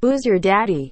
Who's your daddy?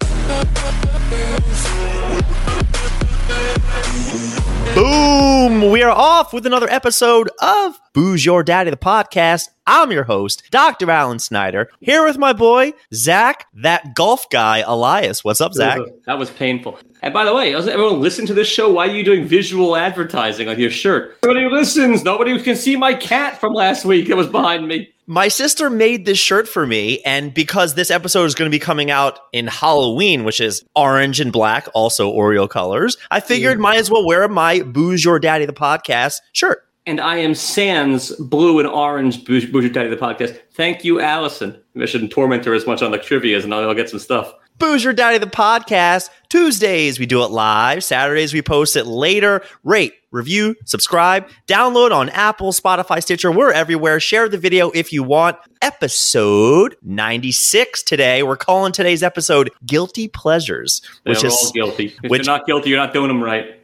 Boom! We are off with another episode of Booze Your Daddy, the podcast. I'm your host, Dr. Alan Snyder, here with my boy, Zach, that golf guy, Elias. What's up, Zach? That was painful. And by the way, doesn't everyone listen to this show? Why are you doing visual advertising on your shirt? Nobody listens. Nobody can see my cat from last week that was behind me. My sister made this shirt for me, and because this episode is going to be coming out in Halloween, which is orange and black, also Oreo colors, I figured might as well wear my Booze Your Daddy, the podcast shirt. And I am Sans Blue and Orange Bougie Bougie Daddy the podcast. Thank you, Allison. I shouldn't torment her as much on the trivias, and I'll get some stuff. Booze Your Daddy, the podcast. Tuesdays, we do it live. Saturdays, we post it later. Rate, review, subscribe, download on Apple, Spotify, Stitcher. We're everywhere. Share the video if you want. Episode 96 today. We're calling today's episode Guilty Pleasures, which They're is all guilty. If which- you're not guilty, you're not doing them right.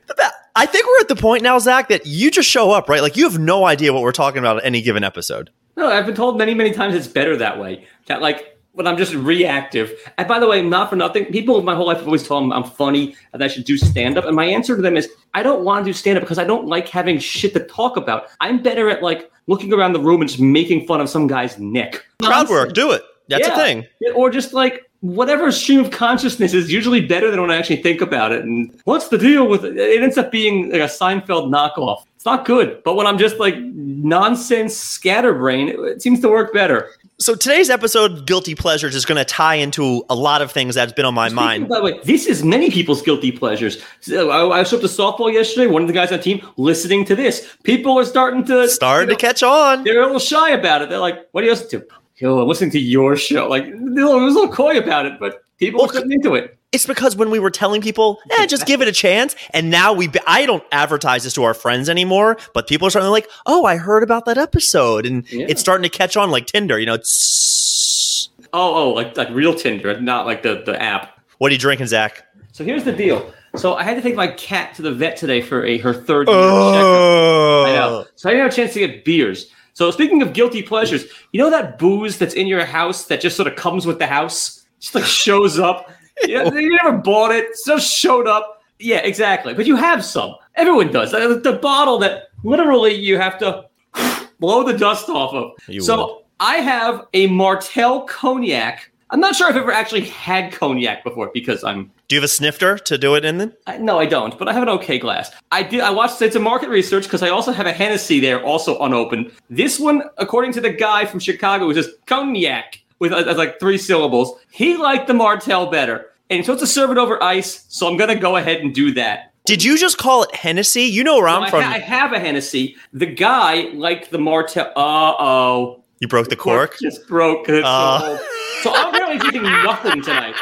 I think we're at the point now, Zach, that you just show up, right? Like you have no idea what we're talking about at any given episode. No, I've been told many, many times it's better that way. That like when I'm just reactive. And by the way, not for nothing, people my whole life have always told me I'm funny and that I should do stand up. And my answer to them is I don't want to do stand up because I don't like having shit to talk about. I'm better at like looking around the room and just making fun of some guy's neck. Crowd work, do it. That's Yeah. a thing. Or just like whatever stream of consciousness is usually better than when I actually think about it. And what's the deal with it? It ends up being like a Seinfeld knockoff. It's not good. But when I'm just like nonsense scatterbrain, it, it seems to work better. So today's episode, Guilty Pleasures, is going to tie into a lot of things that's been on my Speaking, mind. By the way, this is many people's guilty pleasures. So, I, I showed up to softball yesterday. One of the guys on the team listening to this. People are starting to Starting you to catch on. They're a little shy about it. They're like, "What do you listen to?" Yo, I'm listening to your show. Like, they're a little, it was a little coy about it, but people Well, are getting into it. It's because when we were telling people, eh, just give it a chance, and now we, I don't advertise this to our friends anymore, but people are starting to like, oh, I heard about that episode, and Yeah. it's starting to catch on like Tinder. You know, it's, Oh, oh, like like real Tinder, not like the the app. what are you drinking, Zach? So here's the deal. So I had to take my cat to the vet today for a her third year checkup. Oh, I know. So I didn't have a chance to get beers. So speaking of guilty pleasures, you know that booze that's in your house that just sort of comes with the house, just like shows up. Yeah, you never bought it, it just showed up. Yeah, exactly. But you have some. Everyone does. The, the bottle that literally you have to blow the dust off of. You so would. I have a Martell cognac. I'm not sure I've ever actually had cognac before because I'm Do you have a snifter to do it in then? I, no, I don't, but I have an okay glass. I did. I watched it's a market research because I also have a Hennessy there, also unopened. This one, according to the guy from Chicago, was just cognac with uh, like three syllables. He liked the Martell better, and he's supposed to serve it over ice. So I'm gonna go ahead and do that. Did you just call it Hennessy? You know where I'm I, from. ha- I have a Hennessy. The guy liked the Martell. Uh oh, you broke the cork. just broke it. so Uh. So I'm really drinking nothing tonight.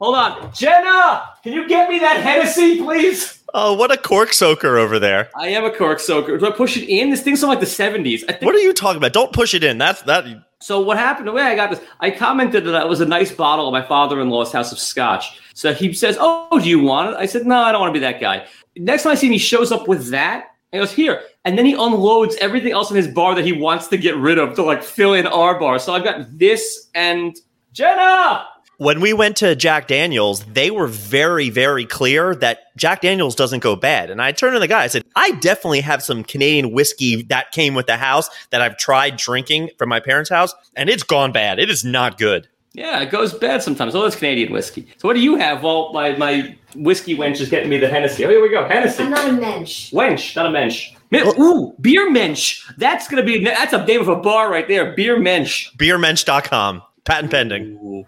Hold on, Jenna, can you get me that Hennessy, please? Oh, what a cork soaker over there. I am a cork soaker. Do I push it in? This thing's from like the 70s. I think What are you talking about? Don't push it in. That's that. So. What happened? The way I got this, I commented that it was a nice bottle of my father-in-law's house of scotch. So he says, "Oh, do you want it?" I said, "No, I don't want to be that guy." Next time I see him, he shows up with that. And he goes here, and then he unloads everything else in his bar that he wants to get rid of to like fill in our bar. So I've got this and Jenna. When we went to Jack Daniels, they were very, very clear that Jack Daniels doesn't go bad. And I turned to the guy, I said, I definitely have some Canadian whiskey that came with the house that I've tried drinking from my parents' house, and it's gone bad. It is not good. Yeah, it goes bad sometimes. Oh, that's Canadian whiskey. So what do you have? Well, my my whiskey wench is getting me the Hennessy. Oh, here we go, Hennessy. I'm not a mensch. Wench, not a mensch. Ooh, beer mensch. That's gonna be that's a name of a bar right there. Beer mensch. Beermensch.com. Patent pending. All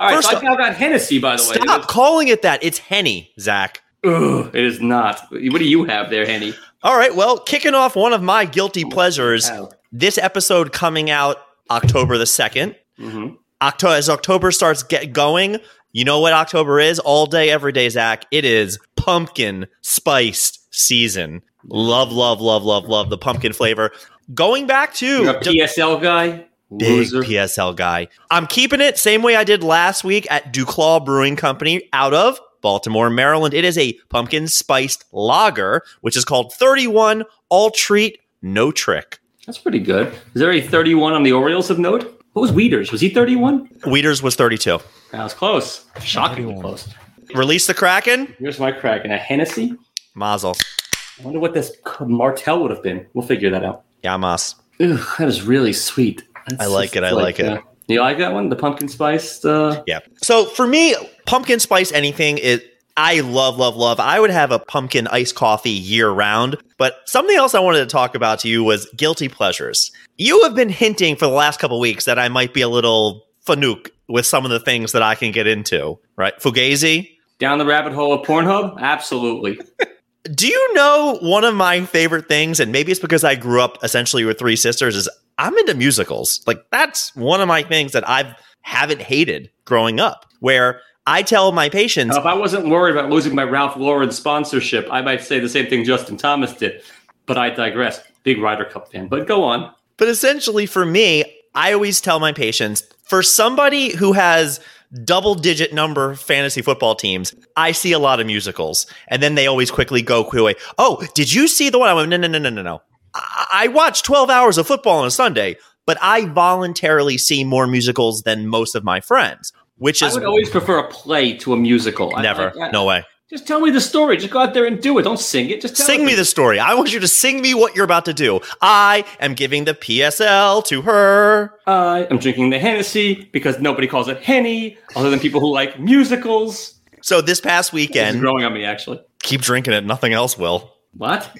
right, First so I now got Hennessy by the way. Stop calling it that. It's Henny, Zach. Ugh, it is not. What do you have there, Henny? All right, well, kicking off one of my guilty pleasures, Wow. this episode coming out October the 2nd. Mhm. October as October starts get going, you know what October is? All day, every day, Zach. It is pumpkin spiced season. Love, love, love, love, love the pumpkin flavor. Going back to You're a PSL guy. Big PSL guy. I'm keeping it same way I did last week at Duclaw Brewing Company out of Baltimore, Maryland. It is a pumpkin spiced lager, which is called 31 All Treat No Trick. That's pretty good. Is there a 31 on the Orioles of note? What was Wieters? Was he 31? Wieters was 32. That was close. Shockingly close. Release the Kraken. Here's my Kraken. A Hennessy. Mazel. I wonder what this Martell would have been. We'll figure that out. Yamas. Ugh, that is really sweet. I like it, I like it. uh, you like that one? The pumpkin spice? Uh, Yeah. So for me, pumpkin spice anything is I love, love, love. I would have a pumpkin iced coffee year round. But something else I wanted to talk about to you was guilty pleasures. You have been hinting for the last couple weeks that I might be a little fanuc with some of the things that I can get into, right? Fugazi. down the rabbit hole of Pornhub? Absolutely. Do you know one of my favorite things, and maybe it's because I grew up essentially with three sisters, is I'm into musicals. Like that's one of my things that I've haven't hated growing up, where I tell my patients, Now, if I wasn't worried about losing my Ralph Lauren sponsorship, I might say the same thing Justin Thomas did. But I digress. Big Ryder Cup fan. But go on. But essentially, for me, I always tell my patients for somebody who has double digit number fantasy football teams, I see a lot of musicals. And then they always quickly go quickly, Oh, did you see the one? I went, No, no, no, no, no, no. I, I watch 12 hours of football on a Sunday, but I voluntarily see more musicals than most of my friends, which is. I would always prefer a play to a musical. I- never, I- I- no way. Just tell me the story. Just go out there and do it. Don't sing it. Just tell Sing it me the story. I want you to sing me what you're about to do. I am giving the PSL to her. I am drinking the Hennessy because nobody calls it Henny, other than people who like musicals. So this past It's weekend, growing on me, actually. keep drinking it. Nothing else will. What?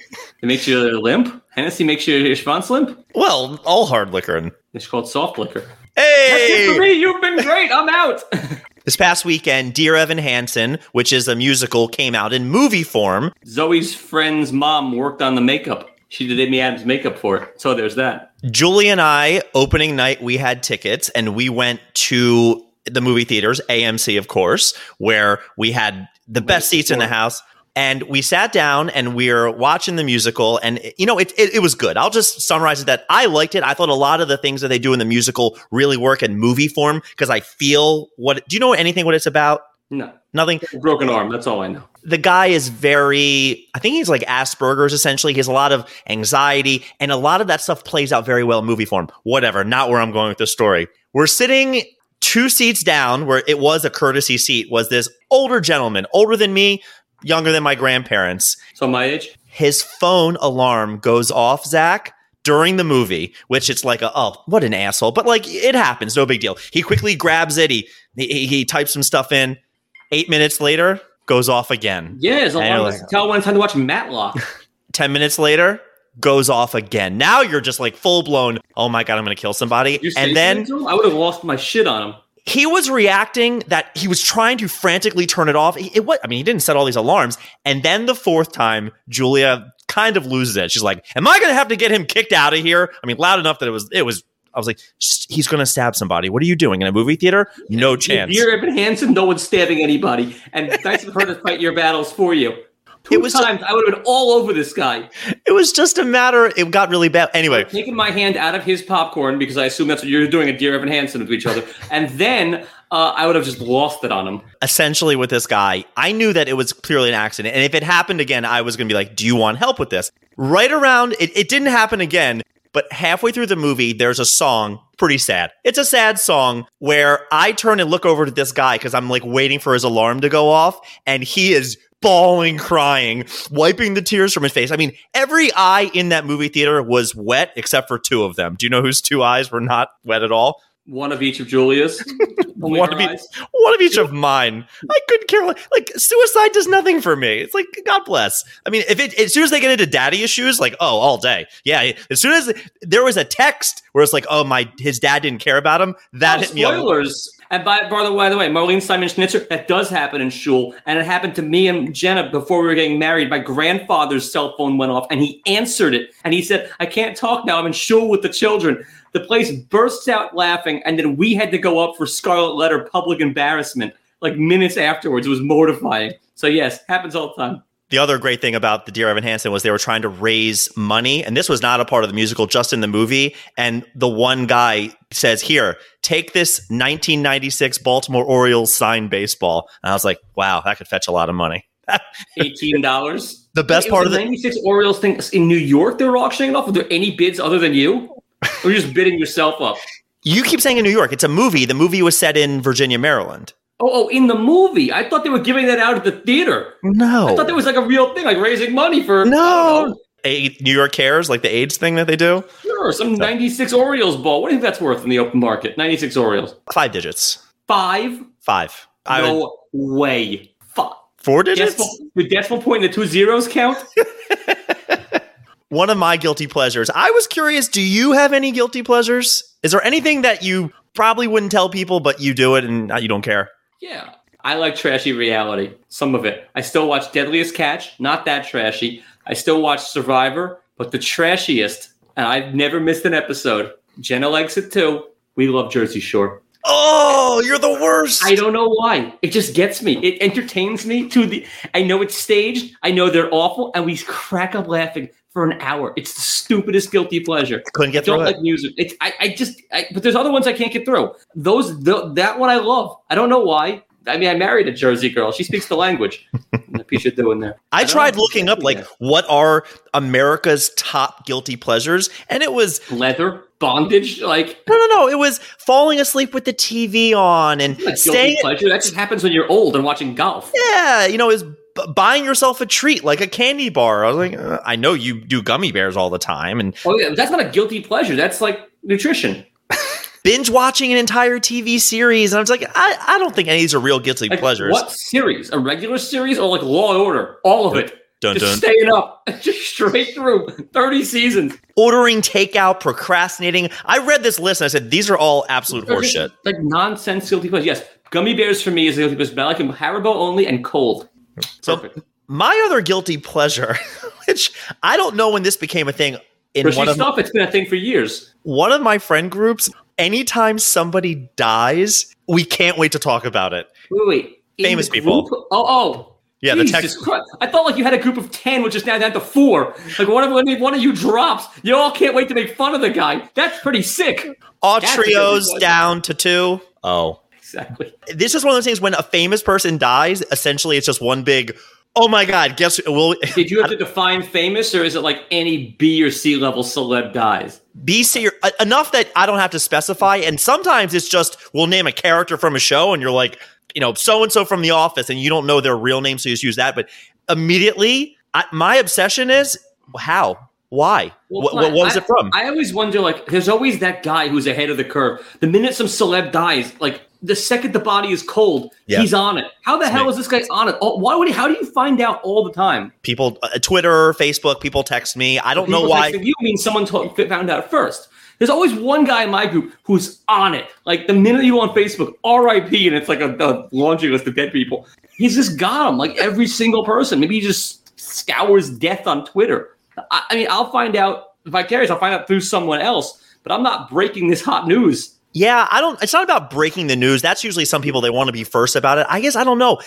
It makes you limp? Hennessy makes you your schwanz limp? Well, all hard liquor. And, It's called soft liquor. That's it for hey! me. You've been great. I'm out. This past weekend, Dear Evan Hansen, which is a musical, came out in movie form. Zoe's friend's mom worked on the makeup. She did Amy Adams makeup for it. So there's that. Julie and I, opening night, we had tickets and we went to the movie theaters, AMC, of course, where we had the best seats in the house. And we sat down and we are watching the musical, and you know it, it. It was good. I'll just summarize it that I liked it. I thought a lot of the things that they do in the musical really work in movie form because I feel what. Do you know anything what it's about? No. Nothing. Broken arm. That's all I know. the guy is very i think he's like asperger's essentially he has a lot of anxiety and a lot of that stuff plays out very well in movie form whatever not where i'm going with the story we're sitting two seats down where it was a courtesy seat was this older gentleman older than me younger than my grandparents So my age? his phone alarm goes off zach during the movie which it's like a, oh what an asshole but like it happens no big deal he quickly grabs it he he, he types some stuff in eight minutes later goes off again Yeah, as I know, long as tell when it's time to watch Matlock. 10 minutes later goes off again. Now you're just like full blown, oh my God, I'm going to kill somebody. And then something to him? I would have lost my shit on him. He was reacting that he was trying to frantically turn it off. It, what I mean, he didn't set all these alarms. And then the fourth time, Julia kind of loses it. She's like, am I going to have to get him kicked out of here? I mean, loud enough that it was, it was, I was like, he's going to stab somebody. What are you doing in a movie theater? No chance. You're Evan Hansen. No one's stabbing anybody. And nice of her to fight your battles for you. Two It was- times I would have been all over this guy, It was just a matter, it got really bad. Anyway, taking my hand out of his popcorn because I assume that's what you're doing at Dear Evan Hansen with each other, and then uh, I would have just lost it on him. essentially with this guy, I knew that it was clearly an accident. And if it happened again, I was going to be like, do you want help with this? Right around, it, it didn't happen again, but halfway through the movie, there's a song, pretty sad. It's a sad song where I turn and look over to this guy because I'm like waiting for his alarm to go off, and he is bawling, crying, wiping the tears from his face. I mean, every eye in that movie theater was wet except for two of them. Do you know whose two eyes were not wet at all? One of each of Julia's. One of each- one of each of mine. I couldn't care. Like, suicide does nothing for me. It's like God bless. I mean, if it as soon as they get into daddy issues, like oh, all day. Yeah. As soon as there was a text where it's like, oh, my his dad didn't care about him. That Oh, hit me. spoilers. And by, by, the, by the way, Marlene Simon Schnitzer, that does happen in Shul. And it happened to me and Jenna before we were getting married. My grandfather's cell phone went off and he answered it. And he said, I can't talk now. I'm in Shul with the children. The place bursts out laughing. And then we had to go up for Scarlet Letter public embarrassment like minutes afterwards. It was mortifying. So, yes, happens all the time. The other great thing about the Dear Evan Hansen was they were trying to raise money, and this was not a part of the musical, just in the movie. And the one guy says, "Here, take this 1996 Baltimore Orioles signed baseball." And I was like, "Wow, that could fetch a lot of money." $18. The best part of the the 96 Orioles thing in New York, they were auctioning it off. Were there any bids other than you? Or you just bidding yourself up? You keep saying in New York. It's a movie. The movie was set in Virginia, Maryland. Oh, oh, in the movie. I thought they were giving that out at the theater. No. I thought that was like a real thing, like raising money for no. A- New York Cares, like the AIDS thing that they do. Sure, some 96 Orioles ball. What do you think that's worth in the open market? 96 Orioles. Five digits. Five? Five. I would- No way. Five. four digits? Decimal, the decimal point and the two zeros count? One of my guilty pleasures. I was curious, do you have any guilty pleasures? Is there anything that you probably wouldn't tell people, but you do it and uh, you don't care? Yeah. I like trashy reality. Some of it. I still watch Deadliest Catch. Not that trashy. I still watch Survivor, but the trashiest, and I've never missed an episode. Jenna likes it too. We love Jersey Shore. Oh, you're the worst. I don't know why. It just gets me. It entertains me to the. I know it's staged. I know they're awful, and we crack up laughing for an hour. It's the stupidest guilty pleasure. I Couldn't get through. don't through like it. music. It's I, I just. I, but there's other ones I can't get through. Those the, that one I love. I don't know why. I mean, I married a Jersey girl. She speaks the language. The piece you're doing there? I don't tried looking up like what are America's top guilty pleasures, and it was leather bondage. Like no, no, no. It was falling asleep with the TV on and a guilty staying. pleasure. That just happens when you're old and watching golf. Yeah, you know, is b- buying yourself a treat like a candy bar. I was like, uh, I know you do gummy bears all the time, and Oh yeah, that's not a guilty pleasure. That's like nutrition. binge watching an entire TV series. And I was like, I, I don't think any of these are real guilty Like, pleasures. What series? A regular series or like Law and Order? All of it. Dun, just dun. staying up, just straight through. Thirty seasons. Ordering takeout, procrastinating. I read this list and I said, these are all absolute They're horseshit. Like nonsense guilty pleasures. Yes, gummy bears for me is a guilty pleasure, but I like them Haribo only and cold. So Perfect. my other guilty pleasure, which I don't know when this became a thing in Hershey one of stuff. It's been a thing for years. one of my friend groups, anytime somebody dies, we can't wait to talk about it. Wait, wait. Famous people. Oh, oh. Yeah, the Jesus text- Christ. I thought like you had a group of ten, which is now down to four. Like one of when one of you drops, you all can't wait to make fun of the guy. That's pretty sick. All That's trios down to two. Oh. Exactly. This is one of those things when a famous person dies, essentially it's just one big, oh my God, guess will Did you have to define famous, or is it like any B or C level celeb dies? B, C, ser- uh, enough that I don't have to specify. And sometimes it's just we'll name a character from a show, and you're like, you know, so and so from The Office, and you don't know their real name, so you just use that. But immediately, I, my obsession is how, why, Well, what, what, what was I- it from? I always wonder, like, there's always that guy who's ahead of the curve. The minute some celeb dies, like the second the body is cold, Yeah. he's on it. How the It's hell me. is this guy on it? Oh, why would he? How do you find out all the time? people, uh, Twitter, Facebook, people text me. I don't know why. You mean someone told, found out first? There's always one guy in my group who's on it. Like the minute you on Facebook, R.I.P. and it's like a, a laundry list of dead people. He's just got them. Like every single person. Maybe he just scours death on Twitter. I, I mean, I'll find out vicarious. I'll find out through someone else. But I'm not breaking this hot news. Yeah, I don't. It's not about breaking the news. That's usually some people they want to be first about it. I guess I don't know.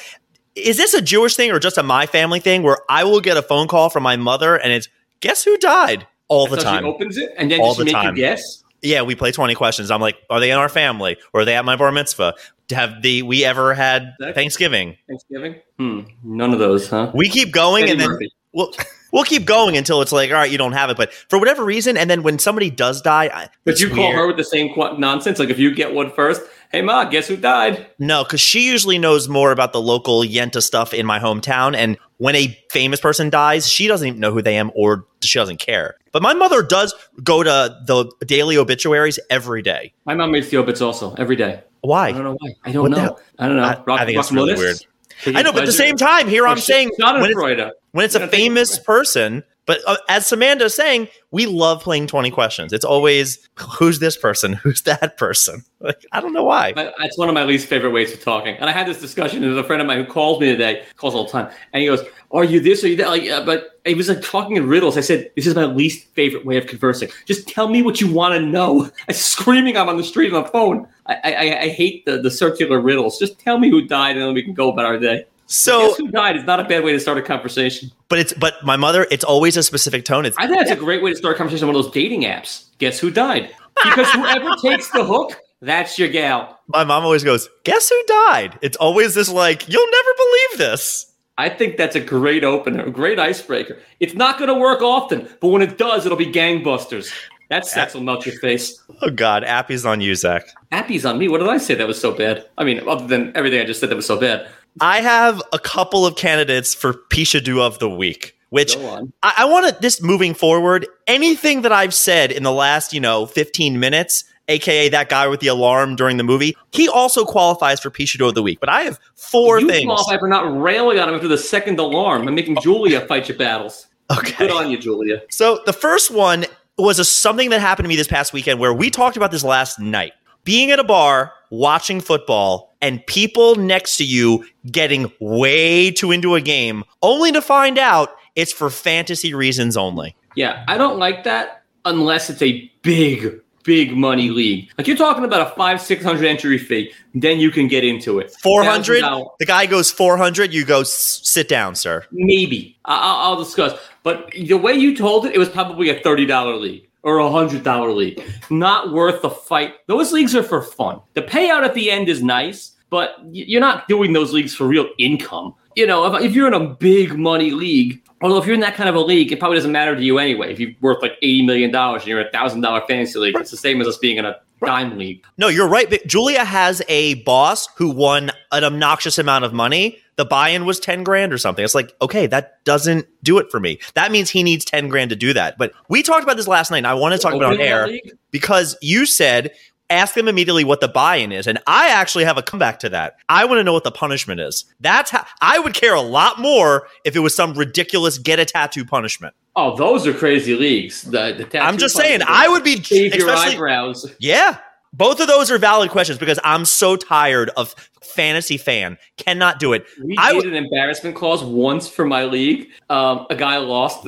Is this a Jewish thing or just a my family thing where I will get a phone call from my mother and it's guess who died all the so time. she opens it and then All the make time. guess? yeah, we play twenty questions. I'm like, are they in our family or are they at my bar mitzvah? Have the we ever had Thanksgiving? Thanksgiving? Hmm. None of those, huh? We keep going Eddie and then Murphy. we'll we'll keep going until it's like, all right, you don't have it. But for whatever reason, and then when somebody does die, I, But you call weird. her with the same qu- nonsense. Like if you get one first, hey ma, guess who died? No, because she usually knows more about the local Yenta stuff in my hometown. And when a famous person dies, she doesn't even know who they am or she doesn't care. But my mother does go to the daily obituaries every day. My mom reads the obits also every day. Why? I don't know why. I don't What know. I don't know. I- I think it's really weird. I know, but at the same time, here I'm saying when it's, when it's a You know, they- famous person, but uh, as Samantha is saying, we love playing 20 questions. It's always who's this person? Who's that person? Like, I don't know why. That's one of my least favorite ways of talking. And I had this discussion with a friend of mine who calls me today, calls all the time, and he goes, "Are you this? Are you that?" Like, but he was like talking in riddles. I said, "This is my least favorite way of conversing. Just tell me what you want to know." I'm screaming. I'm on the street on the phone. I, I, I hate the, the circular riddles. Just tell me who died, and then we can go about our day. So, Guess who died is not a bad way to start a conversation. but it's but my mother, it's always a specific tone. It's I think that's a great way to start a conversation on one of those dating apps. Guess who died? Because whoever takes the hook, that's your gal. my mom always goes, "Guess who died?" It's always this like, "You'll never believe this." I think that's a great opener, a great icebreaker. It's not going to work often, but when it does, it'll be gangbusters. That sex will melt your face. Oh God, Appy's on you, Zach. Appy's on me. What did I say that was so bad? I mean, other than everything I just said that was so bad. I have a couple of candidates for Pishadoo of the week. Which I, I want to this moving forward. Anything that I've said in the last, you know, 15 minutes, aka that guy with the alarm during the movie, he also qualifies for Pishadoo of the week. But I have four you things. qualify for not railing on him after the second alarm and making oh. Julia fight your battles. Okay. Good on you, Julia. So the first one was a, something that happened to me this past weekend where we talked about this last night. Being at a bar, watching football, and people next to you getting way too into a game, only to find out it's for fantasy reasons only. Yeah, I don't like that unless it's a big, big money league. Like you're talking about a five, six hundred entry fee, then you can get into it. 400? The guy goes 400, you go, "S- sit down, sir. Maybe I- I'll, I'll discuss. But the way you told it, it was probably a thirty dollar league or a hundred dollar league. Not worth the fight. Those leagues are for fun. The payout at the end is nice, but you're not doing those leagues for real income. You know, if, if you're in a big money league, although if you're in that kind of a league, it probably doesn't matter to you anyway. If you're worth like eighty million dollars and you're a thousand dollar fantasy league, it's the same as us being in a dime league. No, you're right. But Julia has a boss who won an obnoxious amount of money. The buy-in was 10 grand or something. It's like, okay, that doesn't do it for me. That means he needs 10 grand to do that. But we talked about this last night, and I want to talk oh, about it on air league? because you said ask them immediately what the buy-in is. And I actually have a comeback to that. I want to know what the punishment is. That's how I would care a lot more if it was some ridiculous get a tattoo punishment. Oh, those are crazy leagues. The, the tattoo I'm just saying. I would be shave your eyebrows. Yeah. Both of those are valid questions because I'm so tired of fantasy fan. Cannot do it. We I did w- an embarrassment clause once for my league. Um, a guy lost.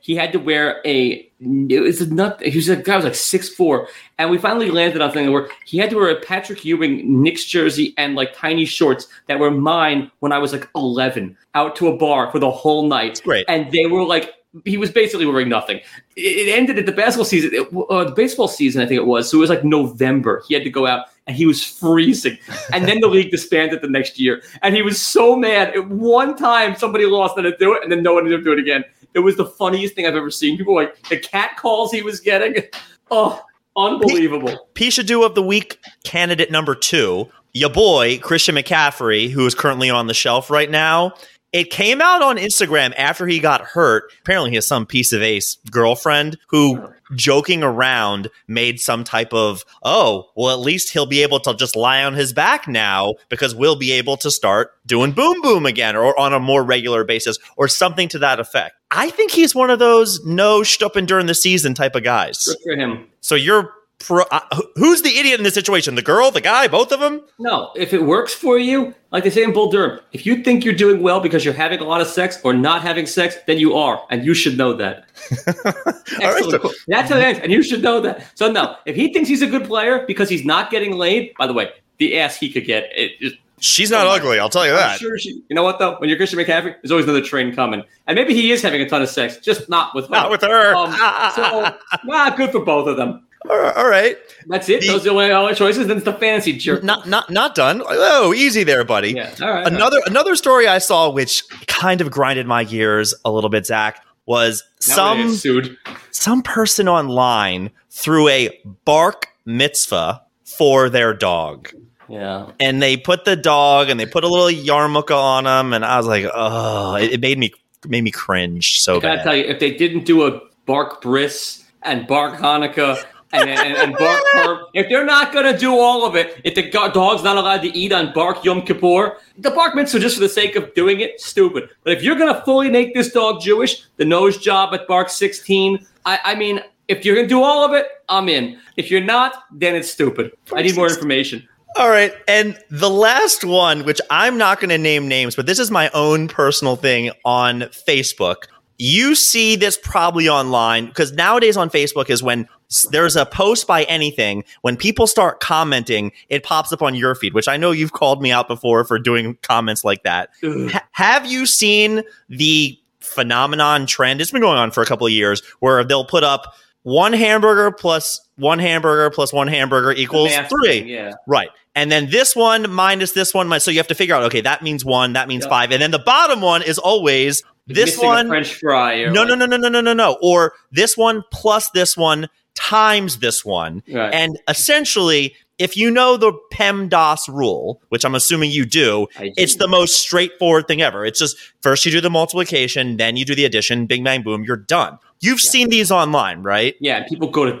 He had to wear a. It was a nut. He was a guy was like six four, and we finally landed on something where he had to wear a Patrick Ewing Knicks jersey and like tiny shorts that were mine when I was like eleven, out to a bar for the whole night. Great. and they were like. He was basically wearing nothing. It, it ended at the basketball season, it, uh, the baseball season, I think it was. So it was like November. He had to go out, and he was freezing. And then the league disbanded the next year, and he was so mad. At one time, somebody lost and to do it, and then no one did do it again. It was the funniest thing I've ever seen. People were like the cat calls he was getting. Oh, unbelievable! Pishadoo of the week candidate number two, your boy Christian McCaffrey, who is currently on the shelf right now. It came out on Instagram after he got hurt. Apparently, he has some piece of ace girlfriend who, joking around, made some type of, oh, well, at least he'll be able to just lie on his back now because we'll be able to start doing boom boom again or on a more regular basis or something to that effect. I think he's one of those no stupping during the season type of guys. Good for him. So you're pro- uh, who's the idiot in this situation? The girl, the guy, both of them? No, if it works for you, like they say in Bull Durham, if you think you're doing well because you're having a lot of sex or not having sex, then you are, and you should know that. All right, Excellent. That's how it ends, and you should know that. So no, if he thinks he's a good player because he's not getting laid, by the way, the ass he could get, it is She's not ugly, I'll tell you I'm that. sure she. You know what though? When you're Christian McCaffrey, there's always another train coming, and maybe he is having a ton of sex, just not with her. Not with her. Um, so, nah, good for both of them. All right, all right. That's it. The- Those are the only choices. Then it's the fantasy jerk. Not not not done. Oh, easy there, buddy. Yeah. All right. Another another story I saw which kind of grinded my gears a little bit, Zach, was Now some sued. some person online threw a bark mitzvah for their dog. Yeah. And they put the dog and they put a little yarmulke on him, and I was like, oh, it, it made me made me cringe so I gotta bad. tell you, if they didn't do a bark bris and bark Hanukkah and, and, and bark Purim, if they're not gonna do all of it, if the go- dog's not allowed to eat on bark Yom Kippur, the bark mitzvah just for the sake of doing it, stupid. But if you're gonna fully make this dog Jewish, the nose job at bark 16, I, I mean, if you're gonna do all of it, I'm in. If you're not, then it's stupid. I need more information. All right. And the last one, which I'm not going to name names, but this is my own personal thing on Facebook. You see this probably online because nowadays on Facebook is when s- there's a post by anything, when people start commenting, it pops up on your feed, which I know you've called me out before for doing comments like that. Ugh. Ha- have you seen the phenomenon trend? It's been going on for a couple of years where they'll put up one hamburger plus one hamburger plus one hamburger equals three. thing, Yeah. Right. And then this one minus this one. minus- So you have to figure out, okay, that means one, that means Yep. five. And then the bottom one is always this Missing a one. French fry. No, like- no, no, no, no, no, no, no. Or this one plus this one times this one. Right. And essentially, if you know the PEMDAS rule, which I'm assuming you do, it's the most straightforward thing ever. It's just first you do the multiplication, then you do the addition, bing, bang, boom, you're done. You've Yeah. seen these online, right? yeah, people go to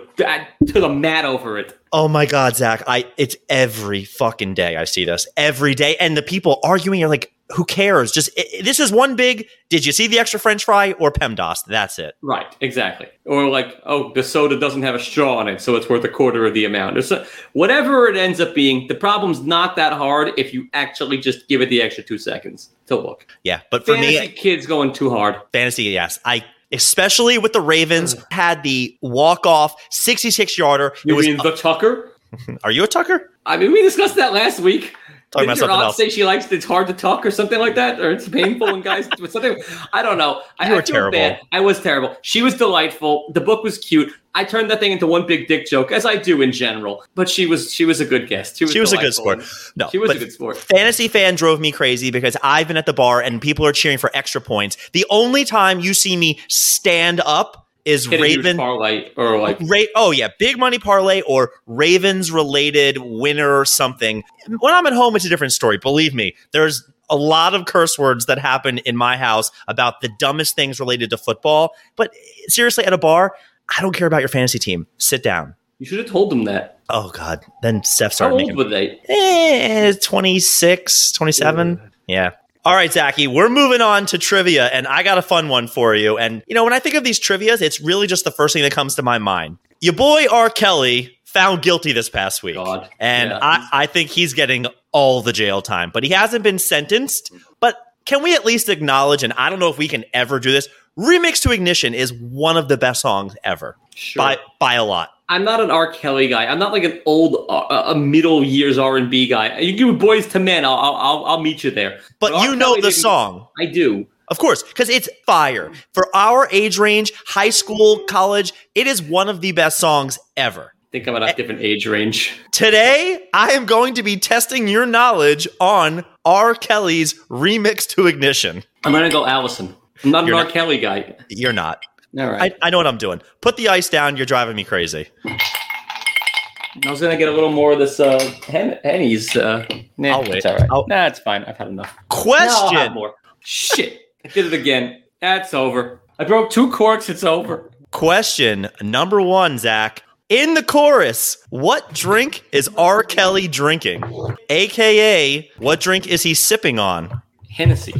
to the mat over it. Oh my God, Zach! I it's every fucking day I see this every day, and the people arguing are like, "Who cares?" Just i i- this is one big. Did you see the extra French fry or PEMDAS? That's it. Right, exactly. Or like, oh, the soda doesn't have a straw on it, so it's worth a quarter of the amount. Or so, whatever it ends up being, the problem's not that hard if you actually just give it the extra two seconds to look. Yeah, but for Fantasy me, kids going too hard. fantasy, yes, I especially with the Ravens had the walk off 66 yarder. It You was. mean the Tucker? are you a Tucker? I mean, we discussed that last week. Talking Didn't your something aunt else. say she likes it's hard to talk or something like that, or it's painful when guys do something? I don't know. I, You were I terrible. bad. I was terrible. She was delightful. The book was cute. I turned that thing into one big dick joke, as I do in general. But she was she was a good guest. She was, She was a good sport. No, She was a good sport. Fantasy fan drove me crazy because I've been at the bar and people are cheering for extra points. The only time you see me stand up is Hit Raven. parlay or like Ra- oh yeah, big money parlay or Ravens related winner or something. When I'm at home, it's a different story. Believe me, there's a lot of curse words that happen in my house about the dumbest things related to football. But seriously, at a bar, I don't care about your fantasy team. Sit down. you should have told them that. Oh God. Then Steph How started old making were they? eh, 26, 27. Yeah. All right, Zachy, we're moving on to trivia, and I got a fun one for you. And, you know, when I think of these trivias, it's really just the first thing that comes to my mind. Your boy R. Kelly found guilty this past week. God. And Yeah. I, I think he's getting all the jail time, but he hasn't been sentenced. But can we at least acknowledge, and I don't know if we can ever do this, Remix to Ignition is one of the best songs ever Sure. by, by a lot. I'm not an R. Kelly guy. I'm not like an old, uh, a middle years R and B guy. You give Boyz II Men, I'll, I'll, I'll, I'll meet you there. But R. you know Kelly the song. I do. Of course, because it's fire. For our age range, high school, college, it is one of the best songs ever. think I'm at a different age range. Today, I am going to be testing your knowledge on R. Kelly's remix to Ignition. I'm gonna go Allison. I'm not You're an R. not- Kelly guy. You're not. All right. I, I know what I'm doing. Put the ice down. You're driving me crazy. I, was gonna get a little more of this uh, Hen- Henny's. Uh, nah, I'll wait. It's all right. I'll- nah, it's fine. I've had enough. No, Question. more. Shit! I did it again. That's over. I broke two corks. It's over. Question number one, Zach. In the chorus, what drink is R. Kelly drinking? AKA, what drink is he sipping on? Hennessy.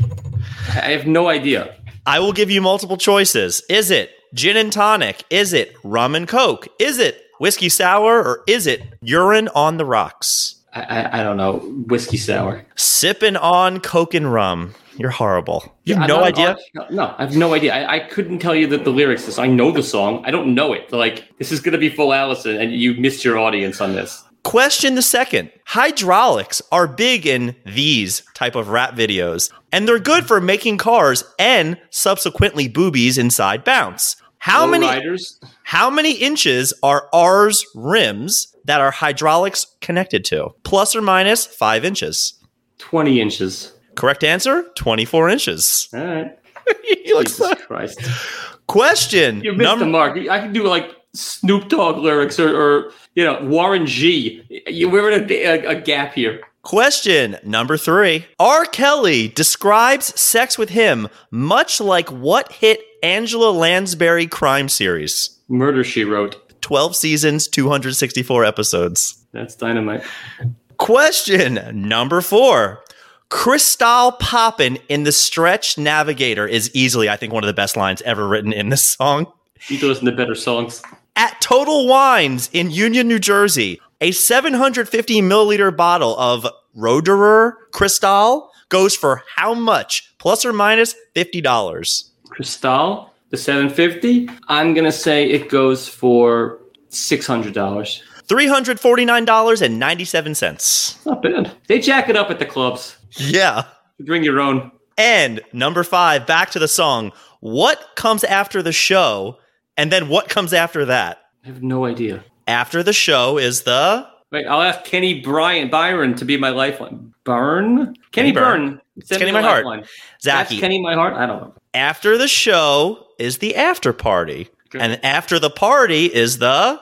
I I have no idea. I will give you multiple choices. Is it gin and tonic? Is it rum and coke? Is it whiskey sour? Or is it urine on the rocks? I, I, I don't know. Whiskey sour. Sipping on coke and rum. You're horrible. You have I'm no idea? No, I have no idea. I, I couldn't tell you that the lyrics. This I know the song. I don't know it. Like this is gonna be full Allison, and you missed your audience on this. Question the second. Hydraulics are big in these type of rap videos, and they're good for making cars and subsequently boobies inside bounce. How Low many riders? how many inches are R's rims that are hydraulics connected to? Plus or minus 5 inches. Twenty inches. Correct answer, 24 inches. All right. He looks Jesus so- Christ. Question You missed number the mark. I can do like Snoop Dogg lyrics or, or you know Warren G. We're in a, a, a gap here. Question number three. R. Kelly describes sex with him much like what hit Angela Lansbury crime series? Murder She Wrote. 12 seasons, 264 episodes. That's dynamite. Question number four. Cristal Poppin in the Stretch Navigator is easily, I think, one of the best lines ever written in this song. You can listen to better songs. At Total Wines in Union, New Jersey, a 750 milliliter bottle of Roederer Cristal goes for how much? Plus or minus $50. Cristal, the 750. I'm gonna say it goes for six hundred dollars. $349.97. Not bad. They jack it up at the clubs. Yeah. Bring your own. And number five, back to the song. What comes after the show? And then what comes after that? I have no idea. After the show is the Wait, I'll ask Kenny Bryan Byron to be my lifeline. Burn? Kenny, Kenny. Send Kenny My Heart. lifeline. That's Zachy. Kenny My Heart? I don't know. After the show is the after party. And after the party is the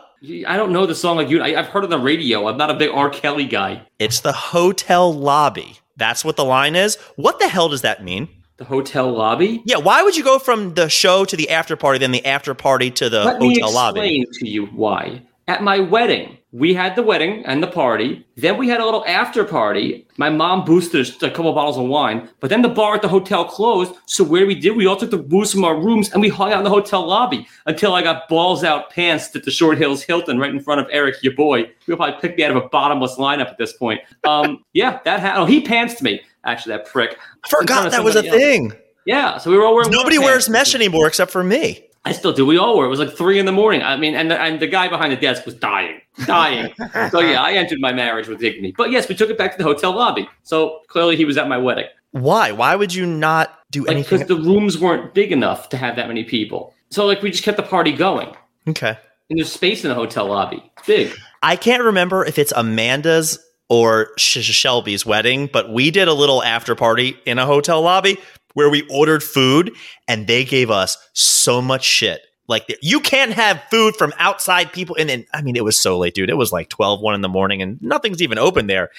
I don't know the song like you. I, have heard it on the radio. I'm not a big R. Kelly guy. It's the hotel lobby. That's what the line is. What the hell does that mean? The hotel lobby? Yeah. Why would you go from the show to the after party, then the after party to the hotel lobby? Let hotel me explain lobby? to you why. At my wedding, we had the wedding and the party. Then we had a little after party. My mom boosted a couple bottles of wine, but then the bar at the hotel closed. So where we did, we all took the booze from our rooms and we hung out in the hotel lobby until I got balls out pants at the Short Hills Hilton right in front of Eric, your boy. He'll probably pick me out of a bottomless lineup at this point. Um, yeah, that happened. Oh, he pantsed me. Actually, that prick. I forgot that was a else. thing. Yeah, so we were all wearing Nobody wears mesh anymore except for me. I still do. We all were. It was like three in the morning. I mean, and the, and the guy behind the desk was dying, dying. so yeah, I entered my marriage with dignity. But yes, we took it back to the hotel lobby. So clearly, he was at my wedding. Why? Why would you not do Like anything? because the rooms weren't big enough to have that many people. So like we just kept the party going. okay. And there's space in the hotel lobby. It's big. I can't remember if it's Amanda's or Sh- Sh- Shelby's wedding, but we did a little after party in a hotel lobby where we ordered food and they gave us so much shit. Like you can't have food from outside people. And then, I mean, it was so late, dude. It was like 12, 1 in the morning and nothing's even open there.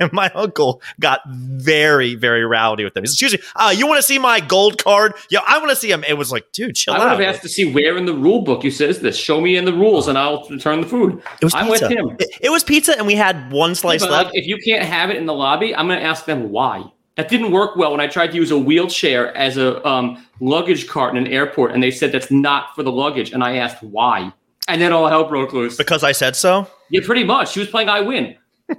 And my uncle got very, very rowdy with them. He said, Excuse me, uh, you want to see my gold card? Yeah, I want to see him. It was like, dude, chill I would out. have asked to see where in the rule book you says this. Show me in the rules, and I'll return the food. It was I'm pizza. with him. It, it was pizza, and we had one slice But, left. like, if you can't have it in the lobby, I'm going to ask them why. That didn't work well when I tried to use a wheelchair as a um, luggage cart in an airport, and they said that's not for the luggage. And I asked why, and then all hell broke loose. because I said so. Yeah, pretty much. She was playing I win.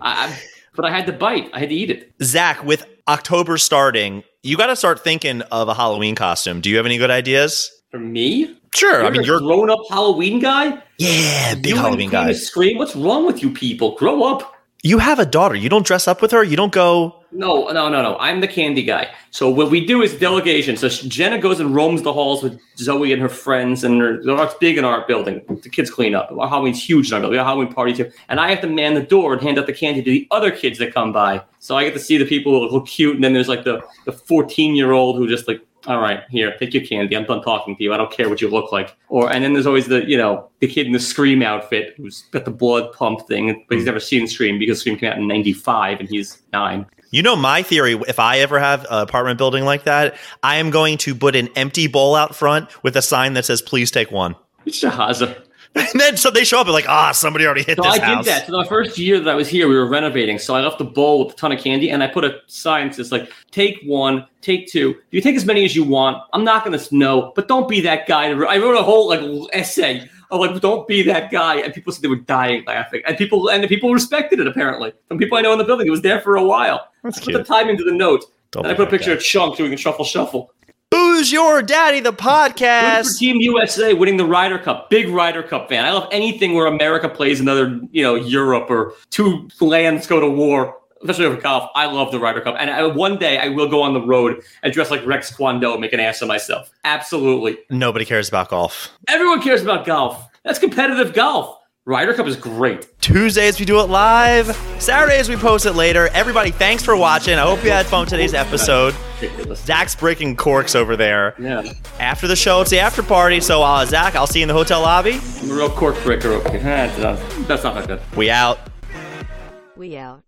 I, but I had to bite. I had to eat it. Zach, with October starting, you got to start thinking of a Halloween costume. Do you have any good ideas? For me, Sure. I mean, a you're grown-up Halloween guy. yeah, big you Halloween guy. Scream. What's wrong with you people? Grow up. You have a daughter. You don't dress up with her. You don't go. No, no, no, no. I'm the candy guy. So what we do is delegation. So Jenna goes and roams the halls with Zoe and her friends, and it's big in our building. The kids clean up. Our Halloween's huge in our building. We have Halloween party too. And I have to man the door and hand out the candy to the other kids that come by. So I get to see the people who look cute, and then there's like the the 14 year old who just like. All right, here, take your candy. I'm done talking to you. I don't care what you look like. Or and then there's always the you know the kid in the Scream outfit who's got the blood pump thing, but he's hmm. never seen Scream because Scream came out in '95 and he's nine. You know my theory. If I ever have an apartment building like that, I am going to put an empty bowl out front with a sign that says "Please take one." Shahaza. And then so they show up and like, ah, somebody already hit So this I house. did that. So the first year that I was here, we were renovating. So I left a bowl with a ton of candy, and I put a sign that says like, "Take one, take two. You take as many as you want. I'm not going to know, but don't be that guy." I wrote a whole like essay of like, "Don't be that guy," and people said they were dying laughing, and people and the people respected it. Apparently, some people I know in the building, it was there for a while. That's I put cute. the time into the note. Don't and I put a picture guy. of Chunk doing a shuffle shuffle. Who's your daddy? The podcast. Team USA winning the Ryder Cup. Big Ryder Cup fan. I love anything where America plays another, you know, Europe or two lands go to war. Especially over golf, I love the Ryder Cup, and I, one day I will go on the road and dress like Rex Kwon Do, and make an ass of myself. Absolutely, Nobody cares about golf. everyone cares about golf. That's competitive golf. Ryder Cup is great. Tuesdays we do it live. Saturdays we post it later. Everybody, thanks for watching. I hope you had fun today's episode. Ridiculous. Zach's breaking corks over there. Yeah, After the show, it's the after party. So, uh, Zach, I'll see you in the hotel lobby. I'm a real cork breaker over here. That's not, that's not that good. We out. We out.